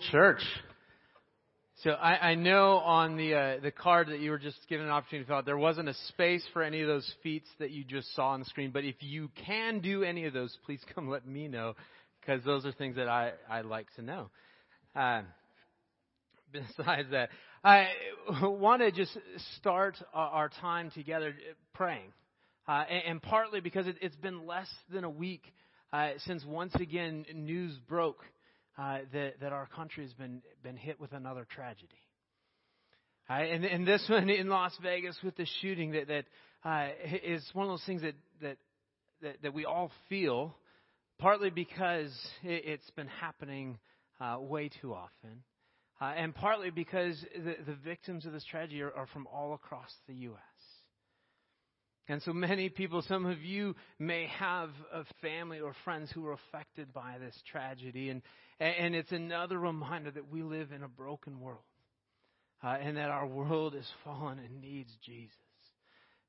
Church. So I, I know on the uh, the card that you were just given an opportunity to fill out, there wasn't a space for any of those feats that you just saw on the screen. But if you can do any of those, please come let me know, because those are things that I I like to know. Uh, besides that, I want to just start our time together praying, uh, and, and, partly because it, has been less than a week uh, since once again news broke uh, that, that our country has been, been hit with another tragedy. Uh, and, and this one in Las Vegas with the shooting that, that uh, is one of those things that, that, that, that we all feel, partly because it, has been happening uh, way too often, uh, and partly because the, the victims of this tragedy are, are from all across the U.S. And so many people, some of you may have a family or friends who were affected by this tragedy. And, and it's another reminder that we live in a broken world. Uh, and that our world is fallen and needs Jesus.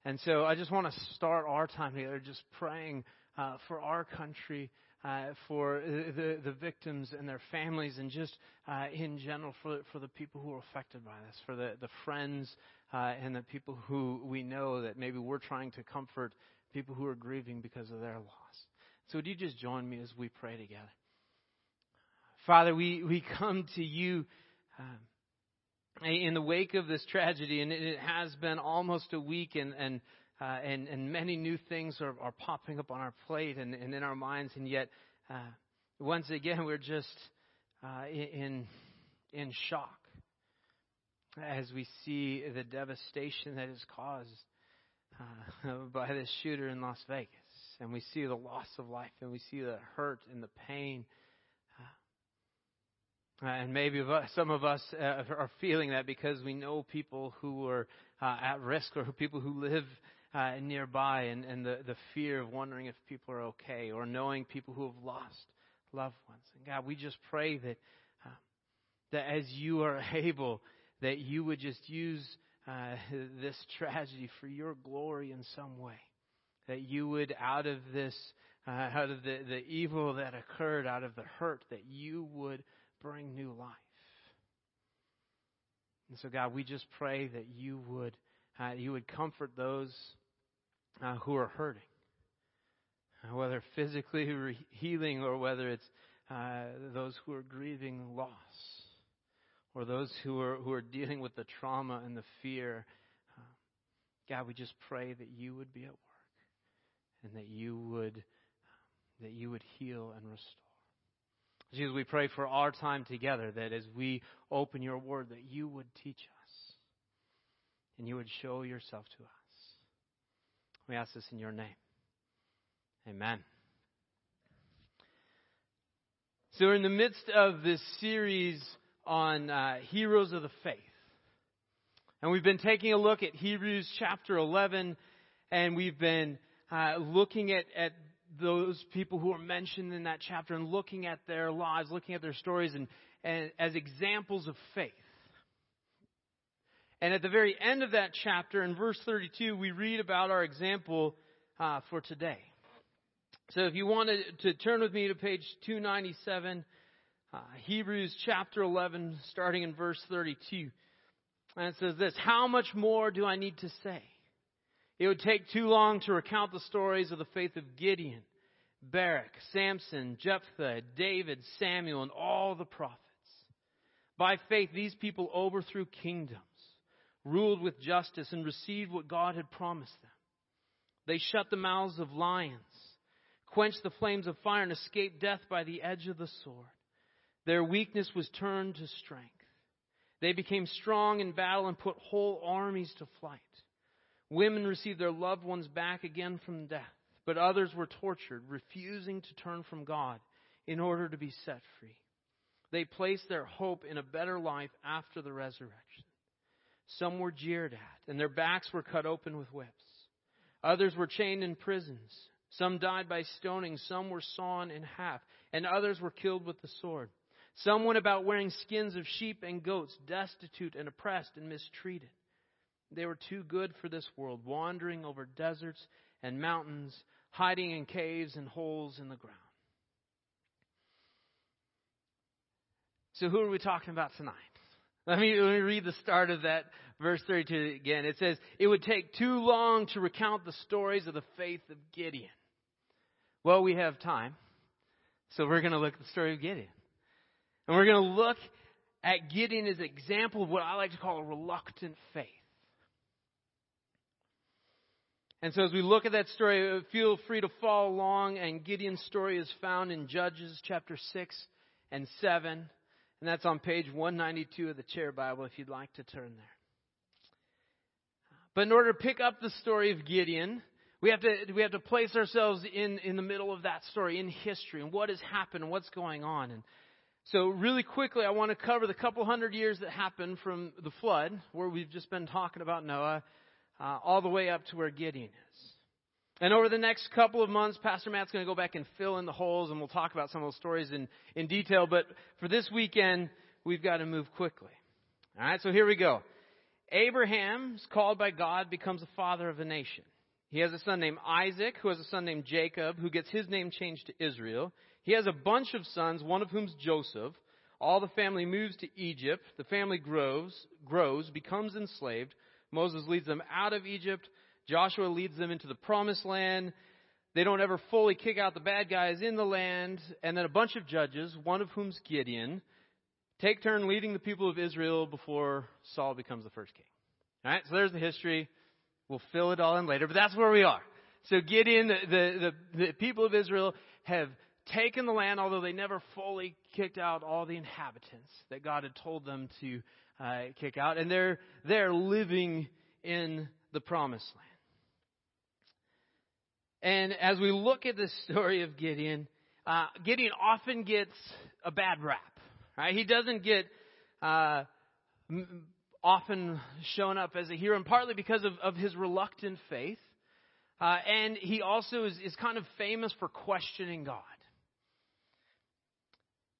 And so I just want to start our time together just praying uh, for our country, uh, for the, the victims and their families, and just uh, in general for, for the people who are affected by this, for the, the friends uh, and the people who we know that maybe we're trying to comfort people who are grieving because of their loss. So would you just join me as we pray together? Father, we, we come to you um, in the wake of this tragedy, and it has been almost a week, and, and, uh, and, and many new things are, are popping up on our plate and, and in our minds, and yet, uh, once again, we're just uh, in, in shock as we see the devastation that is caused uh, by this shooter in Las Vegas. And we see the loss of life, and we see the hurt and the pain. Uh, and maybe some of us uh, are feeling that because we know people who are uh, at risk or people who live uh, nearby, and, and the, the fear of wondering if people are okay, or knowing people who have lost loved ones. And God, we just pray that uh, that as you are able that you would just use uh, this tragedy for your glory in some way. That you would, out of this, uh, out of the, the evil that occurred, out of the hurt, that you would bring new life. And so, God, we just pray that you would, uh, you would comfort those uh, who are hurting, uh, whether physically healing or whether it's uh, those who are grieving loss or those who are, who are dealing with the trauma and the fear, uh, God, we just pray that you would be at work and that you would, um, that you would heal and restore. Jesus, we pray for our time together that as we open your word, that you would teach us and you would show yourself to us. We ask this in your name. Amen. So, we're in the midst of this series on uh, heroes of the faith. And we've been taking a look at Hebrews chapter 11, and we've been uh, looking at, at those people who are mentioned in that chapter and looking at their lives, looking at their stories, and, and as examples of faith. And at the very end of that chapter, in verse 32, we read about our example uh, for today. So if you wanted to turn with me to page 297, uh, Hebrews chapter 11, starting in verse 32. And it says this How much more do I need to say? It would take too long to recount the stories of the faith of Gideon, Barak, Samson, Jephthah, David, Samuel, and all the prophets. By faith, these people overthrew kingdoms, ruled with justice, and received what God had promised them. They shut the mouths of lions, quenched the flames of fire, and escaped death by the edge of the sword. Their weakness was turned to strength. They became strong in battle and put whole armies to flight. Women received their loved ones back again from death, but others were tortured, refusing to turn from God in order to be set free. They placed their hope in a better life after the resurrection. Some were jeered at, and their backs were cut open with whips. Others were chained in prisons. Some died by stoning, some were sawn in half, and others were killed with the sword. Some went about wearing skins of sheep and goats, destitute and oppressed and mistreated. They were too good for this world, wandering over deserts and mountains, hiding in caves and holes in the ground. So who are we talking about tonight? Let me, let me read the start of that verse 32 again. It says, It would take too long to recount the stories of the faith of Gideon. Well, we have time. So we're going to look at the story of Gideon. And we're going to look at Gideon as an example of what I like to call a reluctant faith. And so as we look at that story, uh, feel free to follow along. And Gideon's story is found in Judges chapter 6 and 7. And that's on page 192 of the Chair Bible if you'd like to turn there. But in order to pick up the story of Gideon, we have to, we have to place ourselves in, in the middle of that story, in history, and what has happened, and what's going on. And so, really quickly, I want to cover the couple hundred years that happened from the flood, where we've just been talking about Noah, uh, all the way up to where Gideon is. And over the next couple of months, Pastor Matt's going to go back and fill in the holes, and we'll talk about some of those stories in, in detail. But for this weekend, we've got to move quickly. All right, so here we go. Abraham is called by God, becomes the father of a nation. He has a son named Isaac, who has a son named Jacob, who gets his name changed to Israel. He has a bunch of sons, one of whom's Joseph. All the family moves to Egypt. The family grows, grows, becomes enslaved. Moses leads them out of Egypt. Joshua leads them into the promised land. They don't ever fully kick out the bad guys in the land. And then a bunch of judges, one of whom's Gideon, take turn leading the people of Israel before Saul becomes the first king. All right, so there's the history. We'll fill it all in later, but that's where we are. So Gideon, the, the, the, the people of Israel have taken the land, although they never fully kicked out all the inhabitants that God had told them to uh, kick out, and they're they're living in the promised land. And as we look at the story of Gideon, uh, Gideon often gets a bad rap. Right? He doesn't get uh, often shown up as a hero, and partly because of, of his reluctant faith. Uh, and he also is, is kind of famous for questioning God.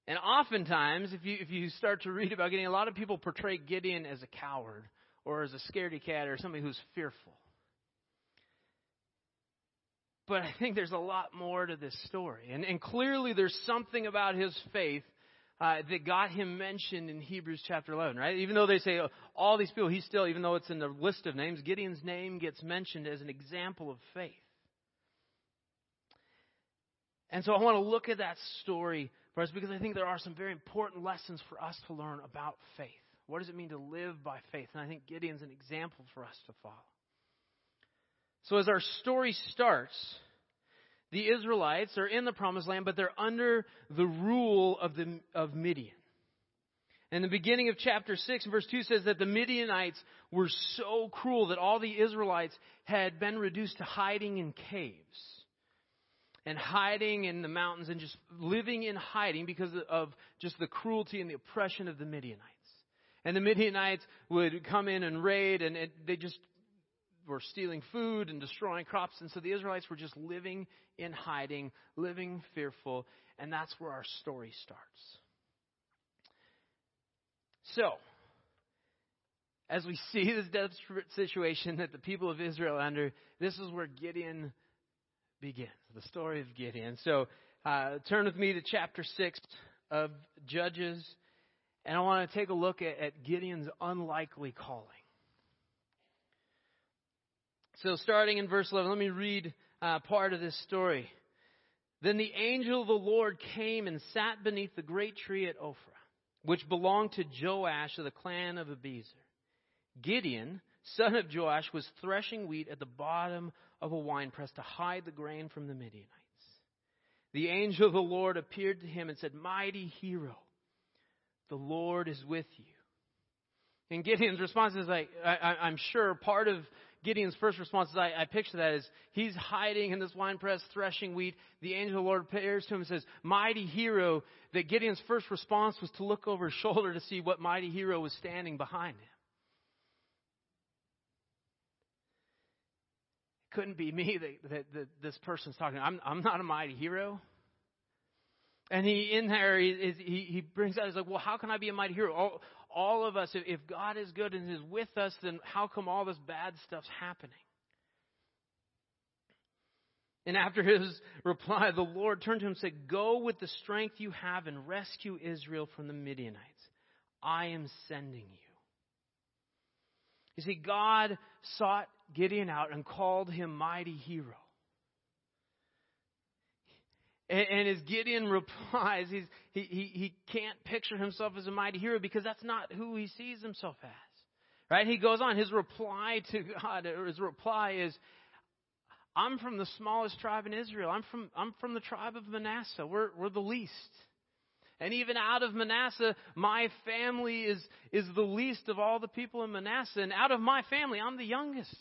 And oftentimes, if you, if you start to read about Gideon, a lot of people portray Gideon as a coward or as a scaredy cat or somebody who's fearful. But I think there's a lot more to this story. And, and clearly, there's something about his faith uh, that got him mentioned in Hebrews chapter 11, right? Even though they say oh, all these people, he's still, even though it's in the list of names, Gideon's name gets mentioned as an example of faith. And so I want to look at that story because I think there are some very important lessons for us to learn about faith. What does it mean to live by faith? And I think Gideon's an example for us to follow. So as our story starts, the Israelites are in the promised land, but they're under the rule of, the, of Midian. And the beginning of chapter 6, verse 2 says that the Midianites were so cruel that all the Israelites had been reduced to hiding in caves and hiding in the mountains and just living in hiding because of just the cruelty and the oppression of the Midianites. And the Midianites would come in and raid, and it, they just were stealing food and destroying crops. And so the Israelites were just living in hiding, living fearful. And that's where our story starts. So, as we see this desperate situation that the people of Israel are under, this is where Gideon begins, the story of Gideon. So, uh, turn with me to chapter 6 of Judges, and I want to take a look at, at Gideon's unlikely calling. So, starting in verse 11, let me read uh, part of this story. Then the angel of the Lord came and sat beneath the great tree at Ophrah, which belonged to Joash of the clan of Abiezer. Gideon, son of Joash, was threshing wheat at the bottom of a winepress to hide the grain from the Midianites. The angel of the Lord appeared to him and said, Mighty hero, the Lord is with you. And Gideon's response is like, I, am sure part of Gideon's first response is I, I picture that is he's hiding in this wine press, threshing wheat. The angel of the Lord appears to him and says, Mighty hero. That Gideon's first response was to look over his shoulder to see what mighty hero was standing behind him. Couldn't be me that, that, that this person's talking. I'm, I'm not a mighty hero. And he in there he, he, brings out he's like, well, how can I be a mighty hero? All, all of us, if God is good and is with us, then how come all this bad stuff's happening? And after his reply, the Lord turned to him and said, Go with the strength you have and rescue Israel from the Midianites. I am sending you. You see, God sought Gideon out and called him mighty hero. And, and as Gideon replies, he's, he, he, he can't picture himself as a mighty hero because that's not who he sees himself as. Right? He goes on. His reply to God, or his reply is, I'm from the smallest tribe in Israel. I'm from, I'm from the tribe of Manasseh. We're, we're the least. And even out of Manasseh, my family is, is the least of all the people in Manasseh. And out of my family, I'm the youngest.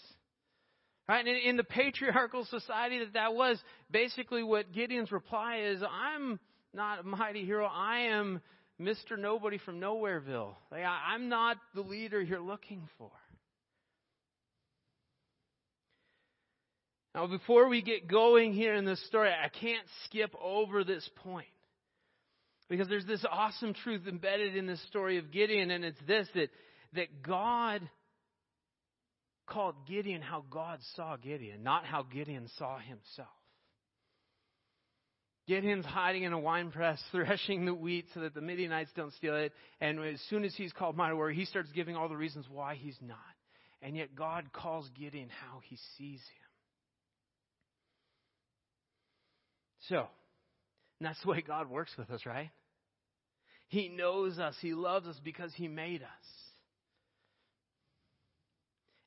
Right? And in the patriarchal society that that was, basically what Gideon's reply is, I'm not a mighty hero. I am Mr. Nobody from Nowhereville. Like, I'm not the leader you're looking for. Now, before we get going here in this story, I can't skip over this point. Because there's this awesome truth embedded in this story of Gideon, and it's this that, that God called Gideon how God saw Gideon, not how Gideon saw himself. Gideon's hiding in a wine press, threshing the wheat so that the Midianites don't steal it. And as soon as he's called mighty warrior, he starts giving all the reasons why he's not. And yet God calls Gideon how he sees him. So, that's the way God works with us, right? He knows us. He loves us because He made us.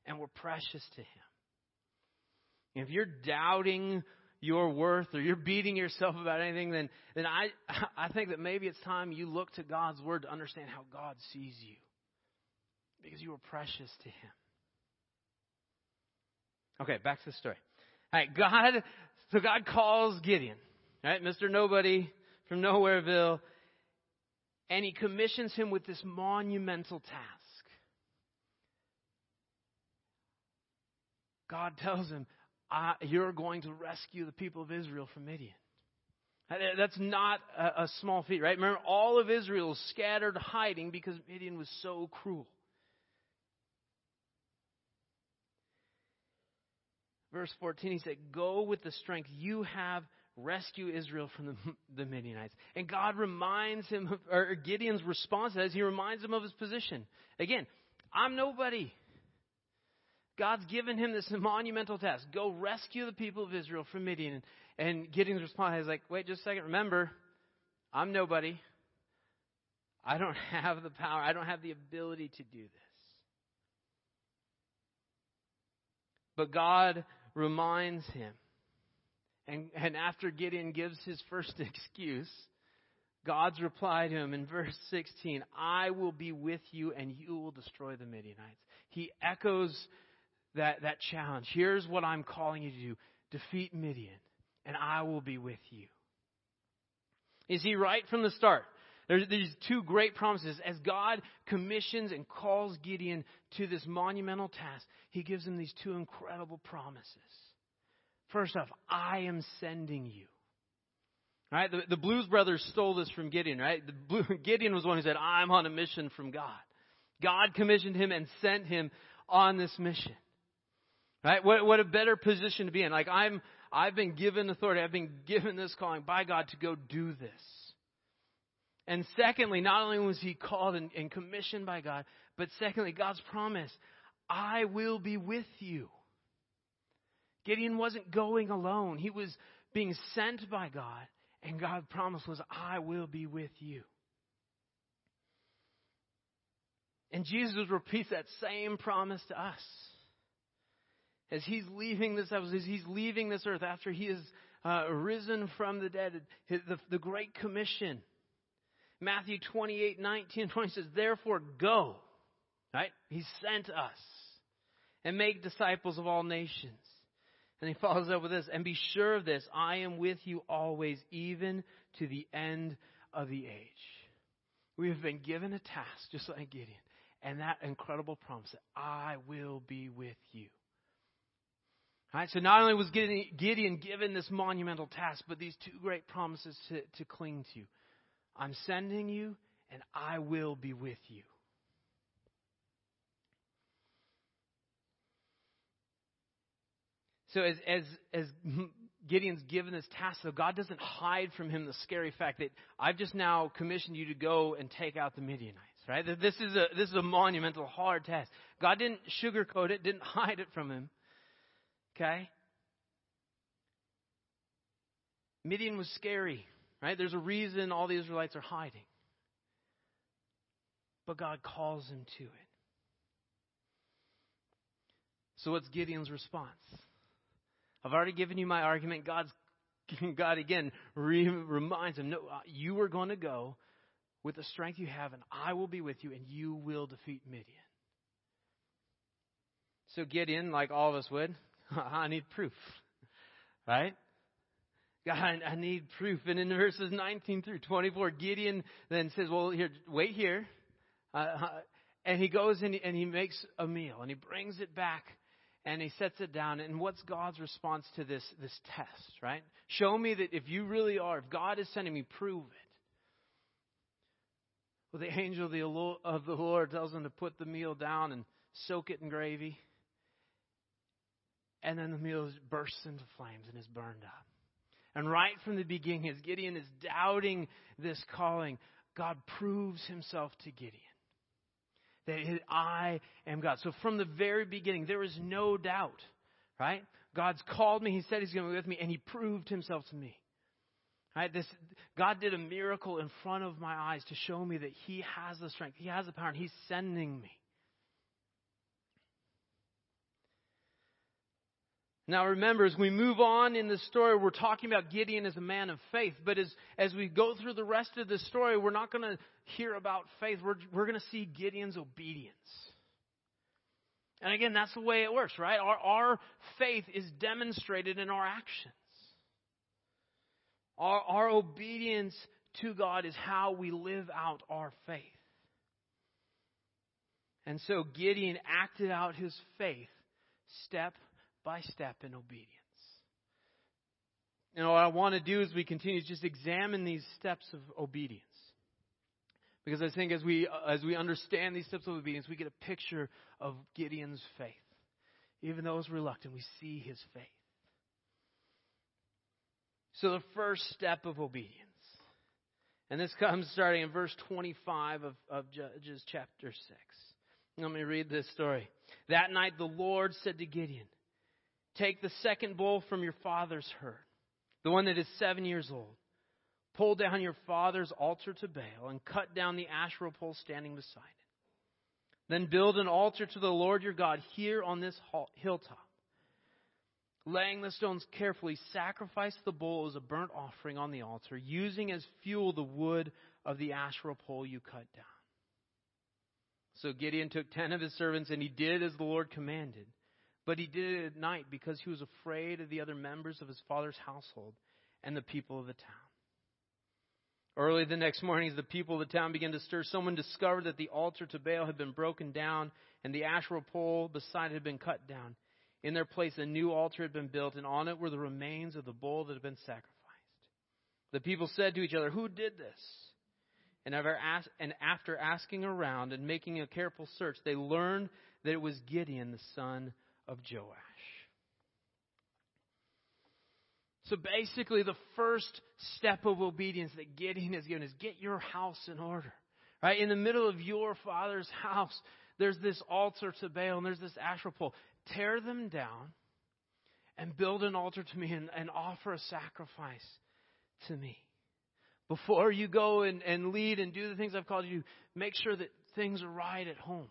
And we're precious to Him. If you're doubting your worth or you're beating yourself about anything, then, then I, I think that maybe it's time you look to God's Word to understand how God sees you. Because you are precious to Him. Okay, back to the story. All right, God, so God calls Gideon, right, Mr. Nobody from Nowhereville, and he commissions him with this monumental task. God tells him, You're going to rescue the people of Israel from Midian. That's not a, a small feat, right? Remember, all of Israel is scattered hiding because Midian was so cruel. Verse 14, he said, Go with the strength you have rescue Israel from the, the Midianites. And God reminds him, of, or Gideon's response as he reminds him of his position. Again, I'm nobody. God's given him this monumental task. Go rescue the people of Israel from Midian. And Gideon's response is like, wait just a second. Remember, I'm nobody. I don't have the power. I don't have the ability to do this. But God reminds him and, and after Gideon gives his first excuse, God's reply to him in verse 16 I will be with you and you will destroy the Midianites. He echoes that, that challenge. Here's what I'm calling you to do defeat Midian, and I will be with you. Is he right from the start? There's these two great promises. As God commissions and calls Gideon to this monumental task, he gives him these two incredible promises. First off, I am sending you. Right? The, the Blues Brothers stole this from Gideon, right? Blue, Gideon was one who said, I'm on a mission from God. God commissioned him and sent him on this mission. Right? What, what a better position to be in. Like I'm, I've been given authority. I've been given this calling by God to go do this. And secondly, not only was he called and, and commissioned by God, but secondly, God's promise, I will be with you. Gideon wasn't going alone. He was being sent by God, and God's promise was, I will be with you. And Jesus repeats that same promise to us. As he's leaving this as he's leaving this earth after he is uh, risen from the dead, the, the Great Commission. Matthew 28, 19, 20 says, Therefore go. Right? He sent us. And make disciples of all nations and he follows up with this, and be sure of this, I am with you always, even to the end of the age. We have been given a task, just like Gideon, and that incredible promise that I will be with you. All right, so not only was Gideon given this monumental task, but these two great promises to, to cling to. I'm sending you, and I will be with you. So as as as Gideon's given this task, so God doesn't hide from him the scary fact that I've just now commissioned you to go and take out the Midianites, right? This is a, this is a monumental, hard task. God didn't sugarcoat it, didn't hide it from him. Okay? Midian was scary, right? There's a reason all the Israelites are hiding. But God calls him to it. So what's Gideon's response? I've already given you my argument. God's God again re- reminds him, no, uh, you are going to go with the strength you have, and I will be with you, and you will defeat Midian. So Gideon, like all of us would, I need proof, right? God, I need proof. And in verses 19 through 24, Gideon then says, well, here, wait here. Uh, uh and he goes and he, and he makes a meal and he brings it back and he sets it down. And what's God's response to this, this test, right? Show me that if you really are, if God is sending me, prove it. Well, the angel of the Lord tells him to put the meal down and soak it in gravy. And then the meal bursts into flames and is burned up. And right from the beginning, as Gideon is doubting this calling, God proves himself to Gideon that I am God. So from the very beginning, there is no doubt, right? God's called me. He said He's going to be with me, and He proved Himself to me. Right? This God did a miracle in front of my eyes to show me that He has the strength, He has the power, and He's sending me. Now remember, as we move on in the story, we're talking about Gideon as a man of faith. But as, as we go through the rest of the story, we're not going to hear about faith. We're, we're going to see Gideon's obedience. And again, that's the way it works, right? Our, our faith is demonstrated in our actions. Our, our obedience to God is how we live out our faith. And so Gideon acted out his faith step by step in obedience. And what I want to do as we continue is just examine these steps of obedience. Because I think as we, uh, as we understand these steps of obedience, we get a picture of Gideon's faith. Even though it was reluctant, we see his faith. So the first step of obedience. And this comes starting in verse 25 of, of Judges chapter 6. Let me read this story. That night the Lord said to Gideon, Take the second bull from your father's herd, the one that is seven years old. Pull down your father's altar to Baal and cut down the Asherah pole standing beside it. Then build an altar to the Lord your God here on this hilltop. Laying the stones carefully, sacrifice the bull as a burnt offering on the altar, using as fuel the wood of the Asherah pole you cut down. So Gideon took ten of his servants, and he did as the Lord commanded. But he did it at night because he was afraid of the other members of his father's household and the people of the town. Early the next morning, as the people of the town began to stir, someone discovered that the altar to Baal had been broken down and the Asherah pole beside it had been cut down. In their place, a new altar had been built, and on it were the remains of the bull that had been sacrificed. The people said to each other, Who did this? And after asking around and making a careful search, they learned that it was Gideon, the son of Joash. So basically, the first step of obedience that Gideon is given is get your house in order. Right? In the middle of your father's house, there's this altar to Baal and there's this Asherah pole. Tear them down and build an altar to me and, and offer a sacrifice to me. Before you go and, and lead and do the things I've called you to, make sure that things are right at home.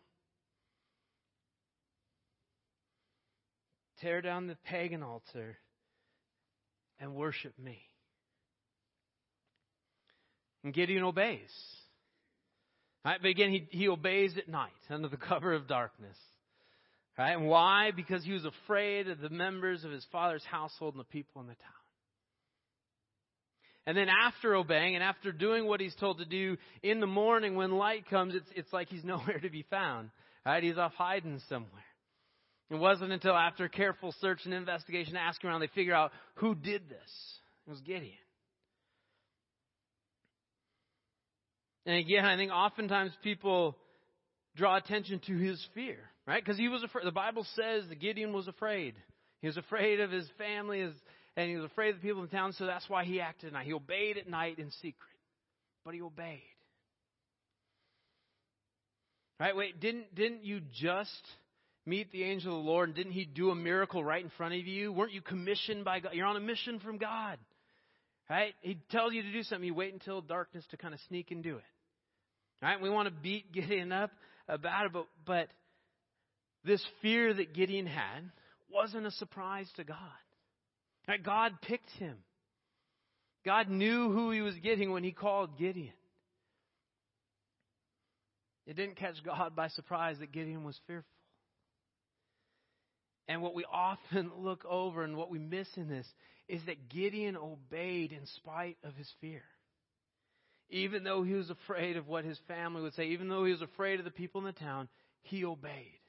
Tear down the pagan altar and worship me. And Gideon obeys. Right? But again, he, he obeys at night under the cover of darkness. Right? And why? Because he was afraid of the members of his father's household and the people in the town. And then after obeying and after doing what he's told to do in the morning when light comes, it's, it's like he's nowhere to be found. Right? He's off hiding somewhere. It wasn't until after careful search and investigation, asking around, they figure out who did this. It was Gideon. And again, I think oftentimes people draw attention to his fear, right? Because he was afraid. The Bible says that Gideon was afraid. He was afraid of his family, his, and he was afraid of the people in the town, so that's why he acted at night. He obeyed at night in secret. But he obeyed. Right? Wait, didn't didn't you just meet the angel of the Lord and didn't he do a miracle right in front of you? Weren't you commissioned by God? You're on a mission from God. Right? He tells you to do something, you wait until darkness to kind of sneak and do it. Right? We want to beat Gideon up about it, but, but this fear that Gideon had wasn't a surprise to God. Right? God picked him. God knew who he was getting when he called Gideon. It didn't catch God by surprise that Gideon was fearful. And what we often look over and what we miss in this is that Gideon obeyed in spite of his fear. Even though he was afraid of what his family would say, even though he was afraid of the people in the town, he obeyed.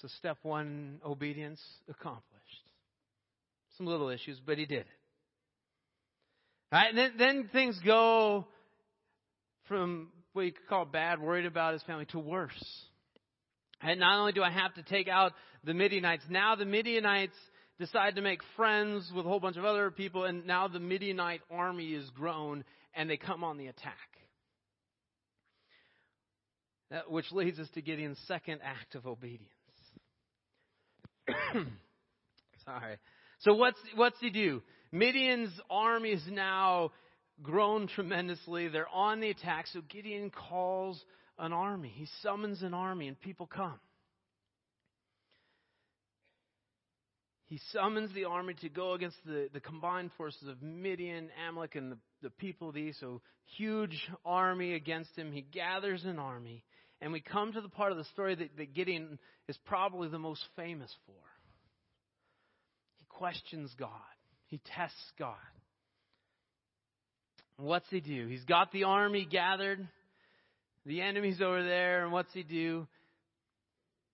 So, step one obedience accomplished. Some little issues, but he did it. Right? And then, then things go from what you could call bad, worried about his family, to worse. And not only do I have to take out the Midianites, now the Midianites decide to make friends with a whole bunch of other people, and now the Midianite army is grown and they come on the attack. That, which leads us to Gideon's second act of obedience. Sorry. So what's what's he do? Midian's army is now grown tremendously. They're on the attack. So Gideon calls an army. He summons an army, and people come. He summons the army to go against the, the combined forces of Midian, Amalek, and the, the people of the east. So, huge army against him. He gathers an army. And we come to the part of the story that, that Gideon is probably the most famous for. He questions God, he tests God. What's he do? He's got the army gathered. The enemy's over there, and what's he do?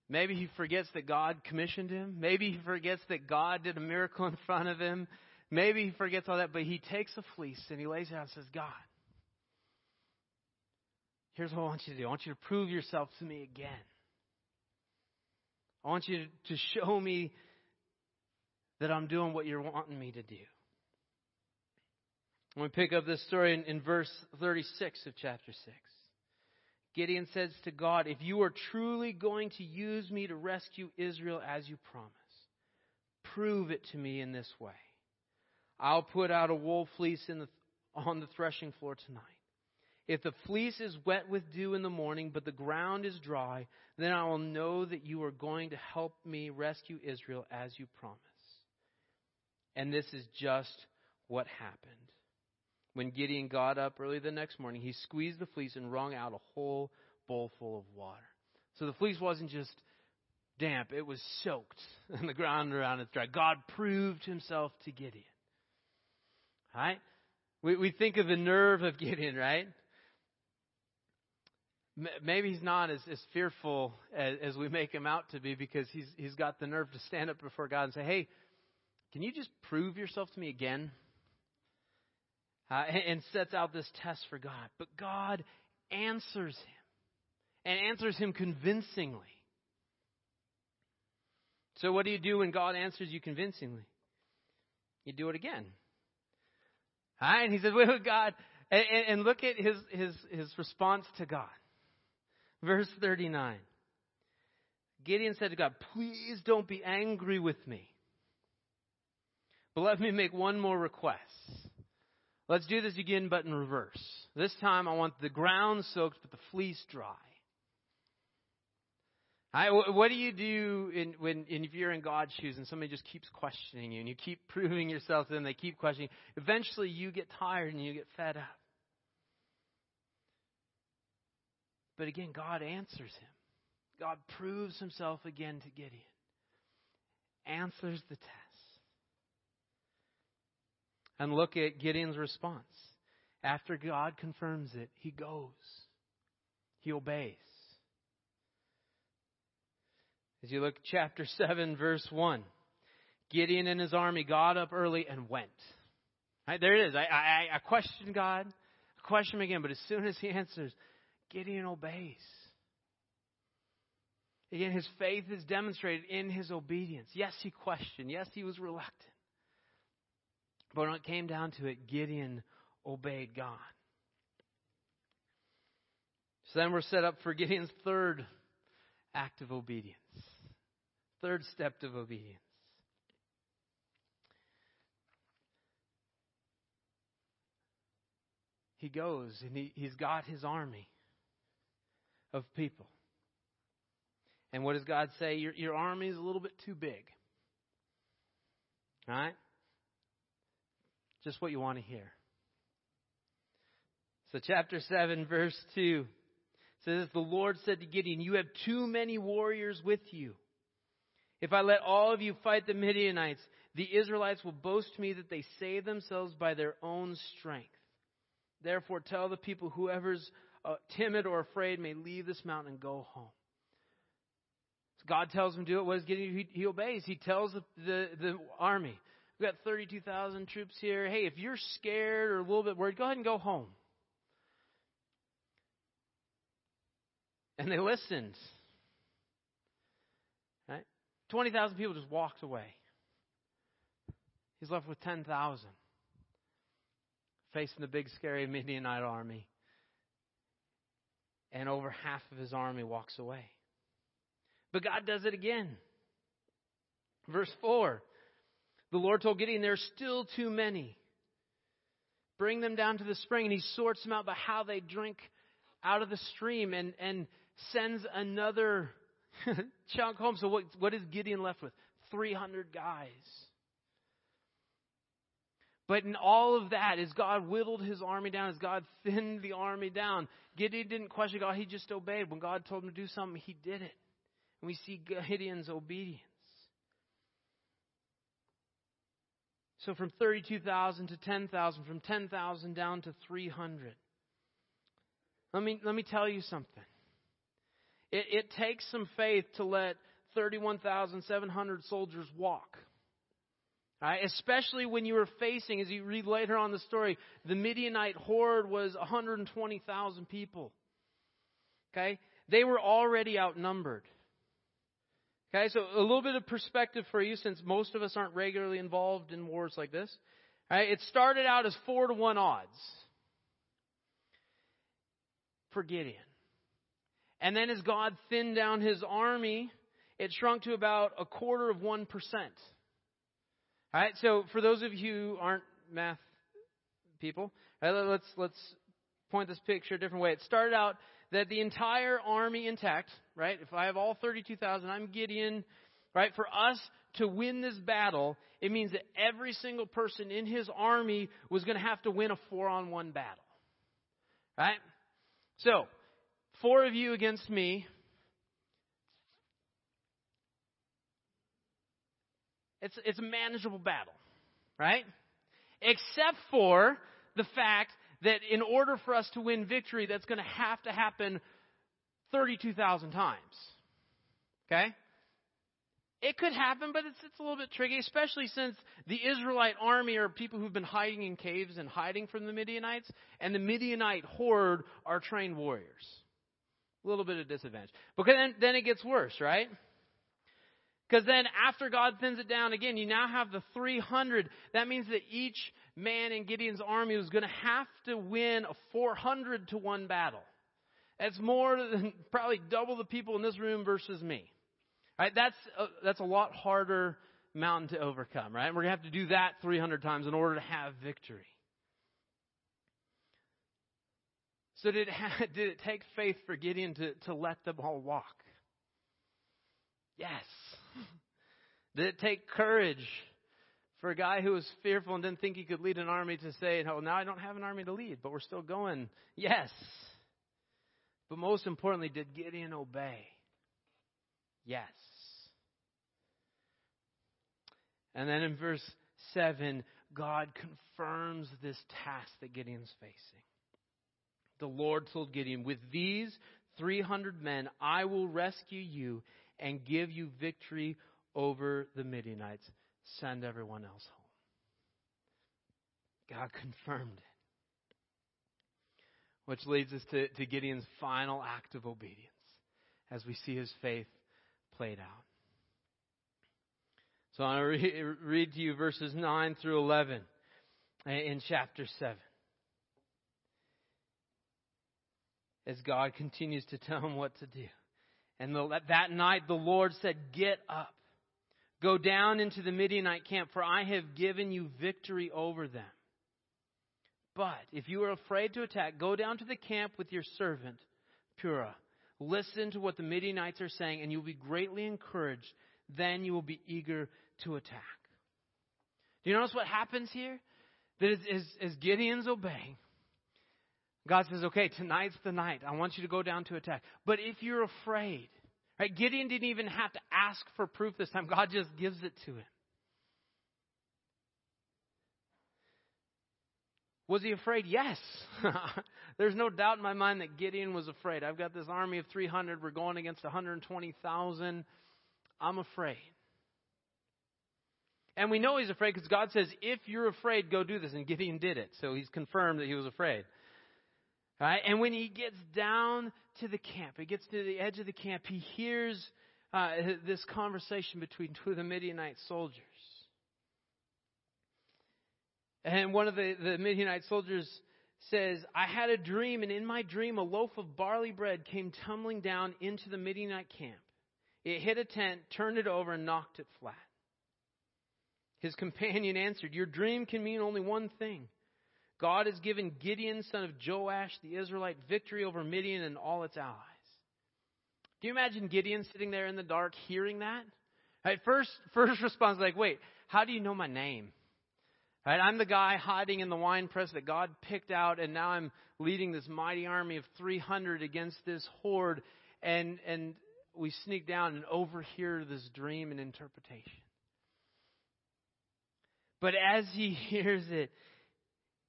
Maybe he forgets that God commissioned him. Maybe he forgets that God did a miracle in front of him. Maybe he forgets all that, but he takes a fleece and he lays it out and says, God, here's what I want you to do. I want you to prove yourself to me again. I want you to show me that I'm doing what you're wanting me to do. Going to pick up this story in, in verse 36 of chapter 6. Gideon says to God, If you are truly going to use me to rescue Israel as you promised, prove it to me in this way. I'll put out a wool fleece the, on the threshing floor tonight. If the fleece is wet with dew in the morning, but the ground is dry, then I will know that you are going to help me rescue Israel as you promised. And this is just what happened. When Gideon got up early the next morning, he squeezed the fleece and wrung out a whole bowl full of water. So the fleece wasn't just damp, it was soaked, and the ground around it dry. God proved himself to Gideon. Right? We, we think of the nerve of Gideon, right? Maybe he's not as, as fearful as, as we make him out to be because he's, he's got the nerve to stand up before God and say, Hey, can you just prove yourself to me again? Uh, and sets out this test for God. But God answers him and answers him convincingly. So, what do you do when God answers you convincingly? You do it again. All right? And he says, Wait, wait God. And, and look at his, his, his response to God. Verse 39. Gideon said to God, Please don't be angry with me. But let me make one more request. Let's do this again, but in reverse. This time I want the ground soaked, but the fleece dry. Right, what do you do in, when if you're in God's shoes and somebody just keeps questioning you and you keep proving yourself to them, they keep questioning. Eventually, you get tired and you get fed up. But again, God answers him. God proves himself again to Gideon. Answers the test. And look at Gideon's response. After God confirms it, he goes. He obeys. As you look at chapter 7, verse 1, Gideon and his army got up early and went. Right, there it is. I, I, I question God. I question him again, but as soon as he answers, Gideon obeys. Again, his faith is demonstrated in his obedience. Yes, he questioned. Yes, he was reluctant. But when it came down to it, Gideon obeyed God. So then we're set up for Gideon's third act of obedience, third step of obedience. He goes and he, he's got his army of people. And what does God say? Your, your army is a little bit too big. All right? Just what you want to hear. So, chapter 7, verse 2 says, The Lord said to Gideon, You have too many warriors with you. If I let all of you fight the Midianites, the Israelites will boast to me that they save themselves by their own strength. Therefore, tell the people, whoever's uh, timid or afraid may leave this mountain and go home. So God tells him to do it. What is Gideon? He, he obeys. He tells the, the, the army, We've got 32,000 troops here. Hey, if you're scared or a little bit worried, go ahead and go home. And they listened. Right? 20,000 people just walked away. He's left with 10,000 facing the big, scary Midianite army. And over half of his army walks away. But God does it again. Verse 4 The Lord told Gideon, There are still too many. Bring them down to the spring. And he sorts them out by how they drink out of the stream and, and sends another chunk home. So, what, what is Gideon left with? 300 guys. But in all of that, as God whittled his army down, as God thinned the army down, Gideon didn't question God, he just obeyed. When God told him to do something, he did it. And we see Gideon's obedience. So from 32,000 to 10,000, from 10,000 down to 300. Let me, let me tell you something. It, it takes some faith to let 31,700 soldiers walk. Right? Especially when you were facing, as you read later on the story, the Midianite horde was 120,000 people. Okay? They were already outnumbered. Okay, so a little bit of perspective for you since most of us aren't regularly involved in wars like this. Right? It started out as four to one odds for Gideon. And then as God thinned down his army, it shrunk to about a quarter of one percent. All right, so for those of you who aren't math people, right, let's let's point this picture a different way. It started out that the entire army intact, right? If I have all 32,000, I'm Gideon, right? For us to win this battle, it means that every single person in his army was going to have to win a four-on-one battle, right? So, four of you against me, It's, it's a manageable battle, right? Except for the fact that in order for us to win victory, that's going to have to happen 32,000 times. Okay? It could happen, but it's, it's a little bit tricky, especially since the Israelite army are people who've been hiding in caves and hiding from the Midianites, and the Midianite horde are trained warriors. A little bit of disadvantage. But then, then it gets worse, right? Because then after God thins it down again, you now have the 300. That means that each man in Gideon's army was going to have to win a 400 to 1 battle. That's more than probably double the people in this room versus me. Right? That's a, that's a lot harder mountain to overcome, right? We're going to have to do that 300 times in order to have victory. So did it, did it take faith for Gideon to, to let them all walk? Yes. Did it take courage for a guy who was fearful and didn't think he could lead an army to say, "Oh, now I don't have an army to lead, but we're still going"? Yes. But most importantly, did Gideon obey? Yes. And then in verse 7, God confirms this task that Gideon's facing. The Lord told Gideon, With these 300 men, I will rescue you and give you victory over the Midianites. Send everyone else home. God confirmed it. Which leads us to, to Gideon's final act of obedience as we see his faith played out. So I re- read to you verses 9 through 11 in chapter 7. As God continues to tell him what to do. And the, that night the Lord said, Get up, go down into the Midianite camp, for I have given you victory over them. But if you are afraid to attack, go down to the camp with your servant, Purah. Listen to what the Midianites are saying, and you'll be greatly encouraged. Then you will be eager to attack. Do you notice what happens here? That as, as, as Gideon's obeying, God says, okay, tonight's the night. I want you to go down to attack. But if you're afraid, right, Gideon didn't even have to ask for proof this time. God just gives it to him. Was he afraid? Yes. There's no doubt in my mind that Gideon was afraid. I've got this army of 300. We're going against 120,000. I'm afraid. And we know he's afraid because God says, if you're afraid, go do this. And Gideon did it. So he's confirmed that he was afraid. Right? And when he gets down to the camp, he gets to the edge of the camp, he hears uh, this conversation between two of the Midianite soldiers. And one of the, the Midianite soldiers says, I had a dream, and in my dream, a loaf of barley bread came tumbling down into the Midianite camp. It hit a tent, turned it over, and knocked it flat. His companion answered, Your dream can mean only one thing. God has given Gideon, son of Joash, the Israelite, victory over Midian and all its allies. Do you imagine Gideon sitting there in the dark hearing that? Right, first, first response like, wait, how do you know my name? Right? I'm the guy hiding in the wine press that God picked out, and now I'm leading this mighty army of 300 against this horde, and and we sneak down and overhear this dream and interpretation. But as he hears it,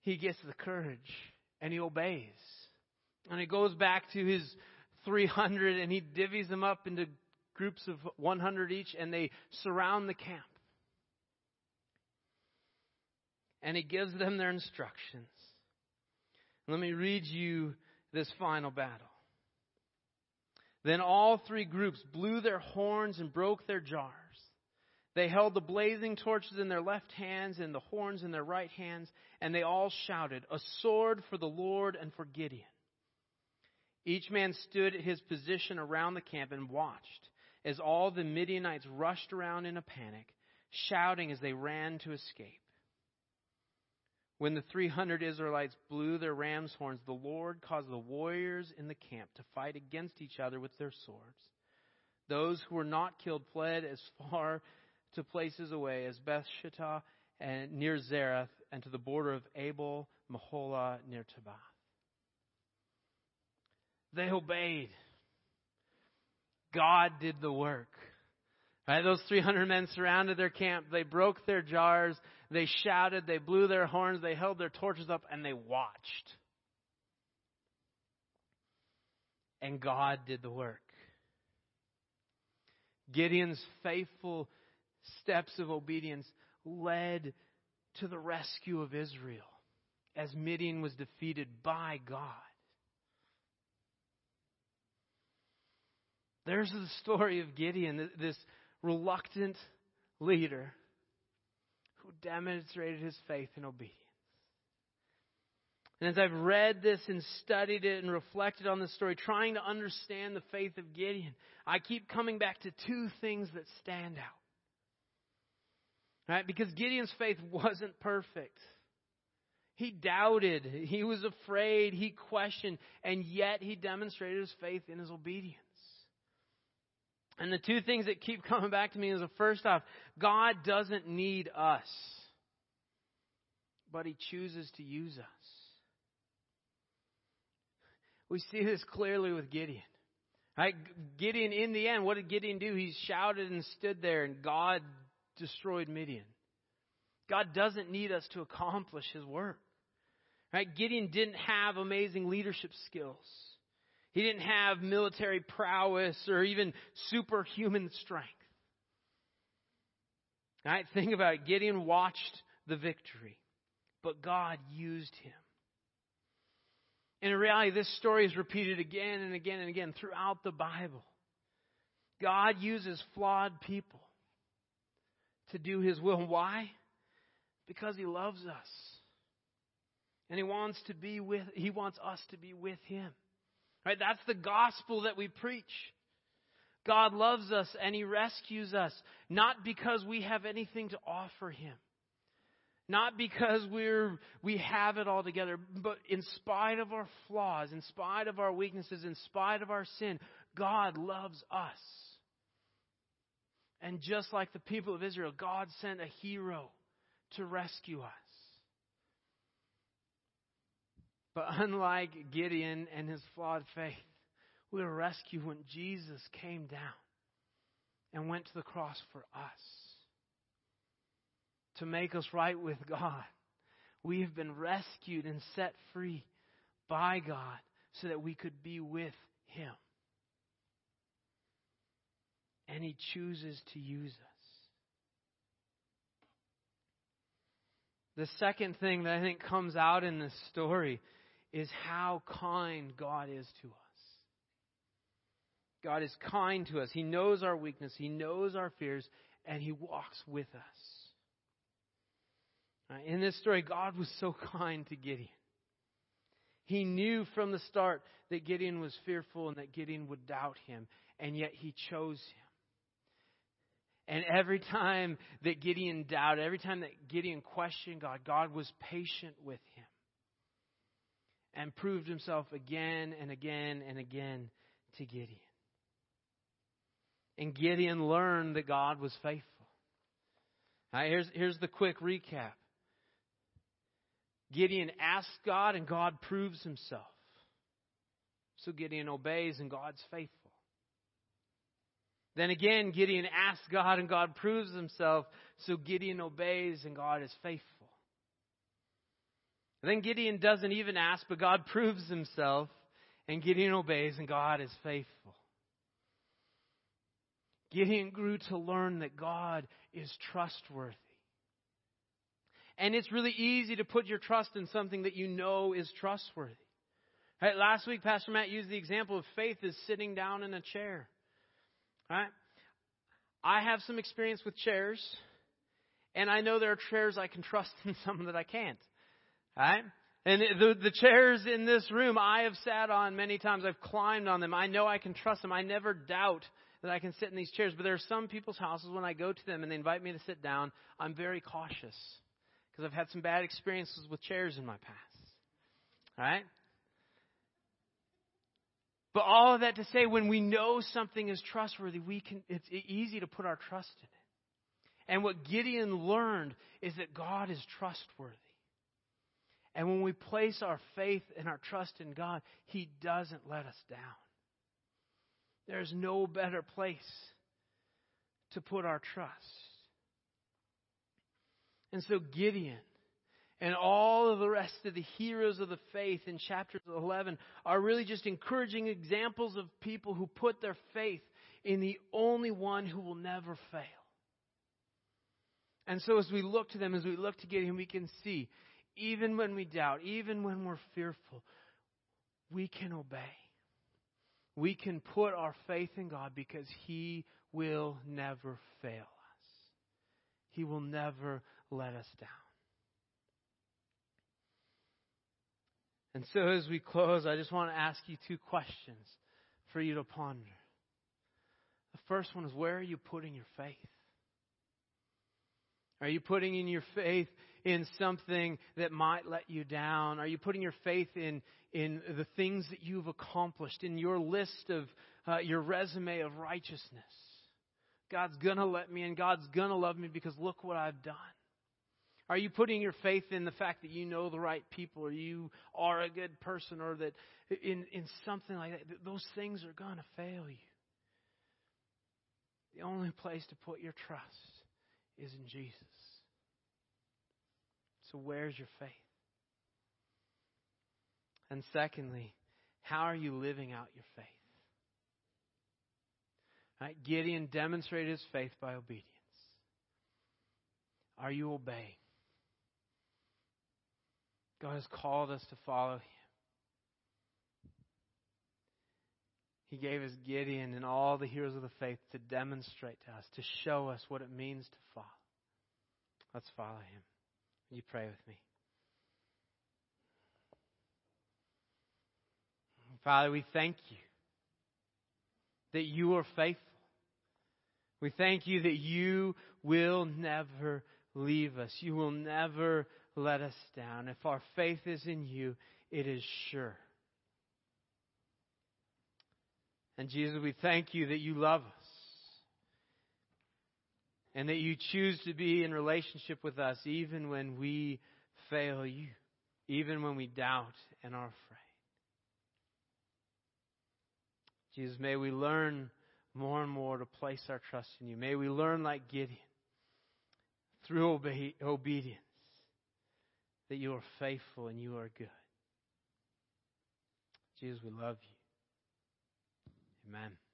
he gets the courage and he obeys. And he goes back to his 300 and he divvies them up into groups of 100 each, and they surround the camp. and he gives them their instructions. Let me read you this final battle. Then all three groups blew their horns and broke their jars. They held the blazing torches in their left hands and the horns in their right hands, and they all shouted, A sword for the Lord and for Gideon. Each man stood at his position around the camp and watched as all the Midianites rushed around in a panic, shouting as they ran to escape. When the 300 Israelites blew their ram's horns, the Lord caused the warriors in the camp to fight against each other with their swords. Those who were not killed fled as far to places away as Beth Shittah and near Zareth and to the border of Abel Meholah near Tabbath. They obeyed. God did the work. Right? Those 300 men surrounded their camp. They broke their jars. They shouted. They blew their horns. They held their torches up and they watched. And God did the work. Gideon's faithful steps of obedience led to the rescue of Israel as Midian was defeated by God. There's the story of Gideon, this reluctant leader who demonstrated his faith and obedience. And as I've read this and studied it and reflected on the story, trying to understand the faith of Gideon, I keep coming back to two things that stand out. Right? Because Gideon's faith wasn't perfect. He doubted, he was afraid, he questioned, and yet he demonstrated his faith in his obedience. And the two things that keep coming back to me is the first off, God doesn't need us, but He chooses to use us. We see this clearly with Gideon. Right? Gideon, in the end, what did Gideon do? He shouted and stood there, and God destroyed Midian. God doesn't need us to accomplish His work. Right? Gideon didn't have amazing leadership skills. He didn't have military prowess or even superhuman strength. Right? Think about it. Gideon watched the victory, but God used him. And in reality, this story is repeated again and again and again throughout the Bible. God uses flawed people to do His will. Why? Because He loves us. And He wants to be with, He wants us to be with Him. Right? That's the gospel that we preach. God loves us and He rescues us, not because we have anything to offer Him. Not because we're, we have it all together, but in spite of our flaws, in spite of our weaknesses, in spite of our sin, God loves us. And just like the people of Israel, God sent a hero to rescue us. But unlike Gideon and his flawed faith, we were rescued when Jesus came down and went to the cross for us to make us right with God. We have been rescued and set free by God so that we could be with Him and He chooses to use us. The second thing that I think comes out in this story is how kind God is to us. God is kind to us. He knows our weakness, He knows our fears, and He walks with us. In this story, God was so kind to Gideon. He knew from the start that Gideon was fearful and that Gideon would doubt him, and yet he chose him. And every time that Gideon doubted, every time that Gideon questioned God, God was patient with him and proved himself again and again and again to Gideon. And Gideon learned that God was faithful. Here's, here's the quick recap Gideon asks God, and God proves himself. So Gideon obeys, and God's faithful. Then again, Gideon asks God and God proves himself, so Gideon obeys and God is faithful. And then Gideon doesn't even ask, but God proves himself, and Gideon obeys and God is faithful. Gideon grew to learn that God is trustworthy. And it's really easy to put your trust in something that you know is trustworthy. Right, last week, Pastor Matt used the example of faith as sitting down in a chair. Right? I have some experience with chairs, and I know there are chairs I can trust and some that I can't. Right? And the, the chairs in this room I have sat on many times. I've climbed on them. I know I can trust them. I never doubt that I can sit in these chairs. But there are some people's houses when I go to them and they invite me to sit down, I'm very cautious because I've had some bad experiences with chairs in my past. All right? But all of that to say, when we know something is trustworthy, we can, it's easy to put our trust in it. And what Gideon learned is that God is trustworthy. And when we place our faith and our trust in God, He doesn't let us down. There's no better place to put our trust. And so Gideon and all of the rest of the heroes of the faith in chapter 11 are really just encouraging examples of people who put their faith in the only one who will never fail. And so as we look to them, as we look to Gideon, we can see, even when we doubt, even when we're fearful, we can obey. We can put our faith in God because He will never fail us. He will never let us down. And so as we close, I just want to ask you two questions for you to ponder. The first one is where are you putting your faith? Are you putting in your faith in something that might let you down? Are you putting your faith in, in the things that you've accomplished, in your list of uh, your resume of righteousness? God's going to let me in. God's going to love me because look what I've done. Are you putting your faith in the fact that you know the right people or you are a good person or that in, in something like that? Those things are going to fail you. The only place to put your trust is in Jesus. So, where's your faith? And secondly, how are you living out your faith? Right? Gideon demonstrated his faith by obedience. Are you obeying? God has called us to follow Him. He gave us Gideon and all the heroes of the faith to demonstrate to us, to show us what it means to follow. Let's follow him. You pray with me? Father, we thank you that you are faithful. We thank you that you will never leave us. You will never let us down. If our faith is in you, it is sure. And Jesus, we thank you that you love us. And that you choose to be in relationship with us even when we fail you, even when we doubt and are afraid. Jesus, may we learn more and more to place our trust in you. May we learn like Gideon through obe- obedience that you are faithful and you are good. Jesus, we love you. Amen.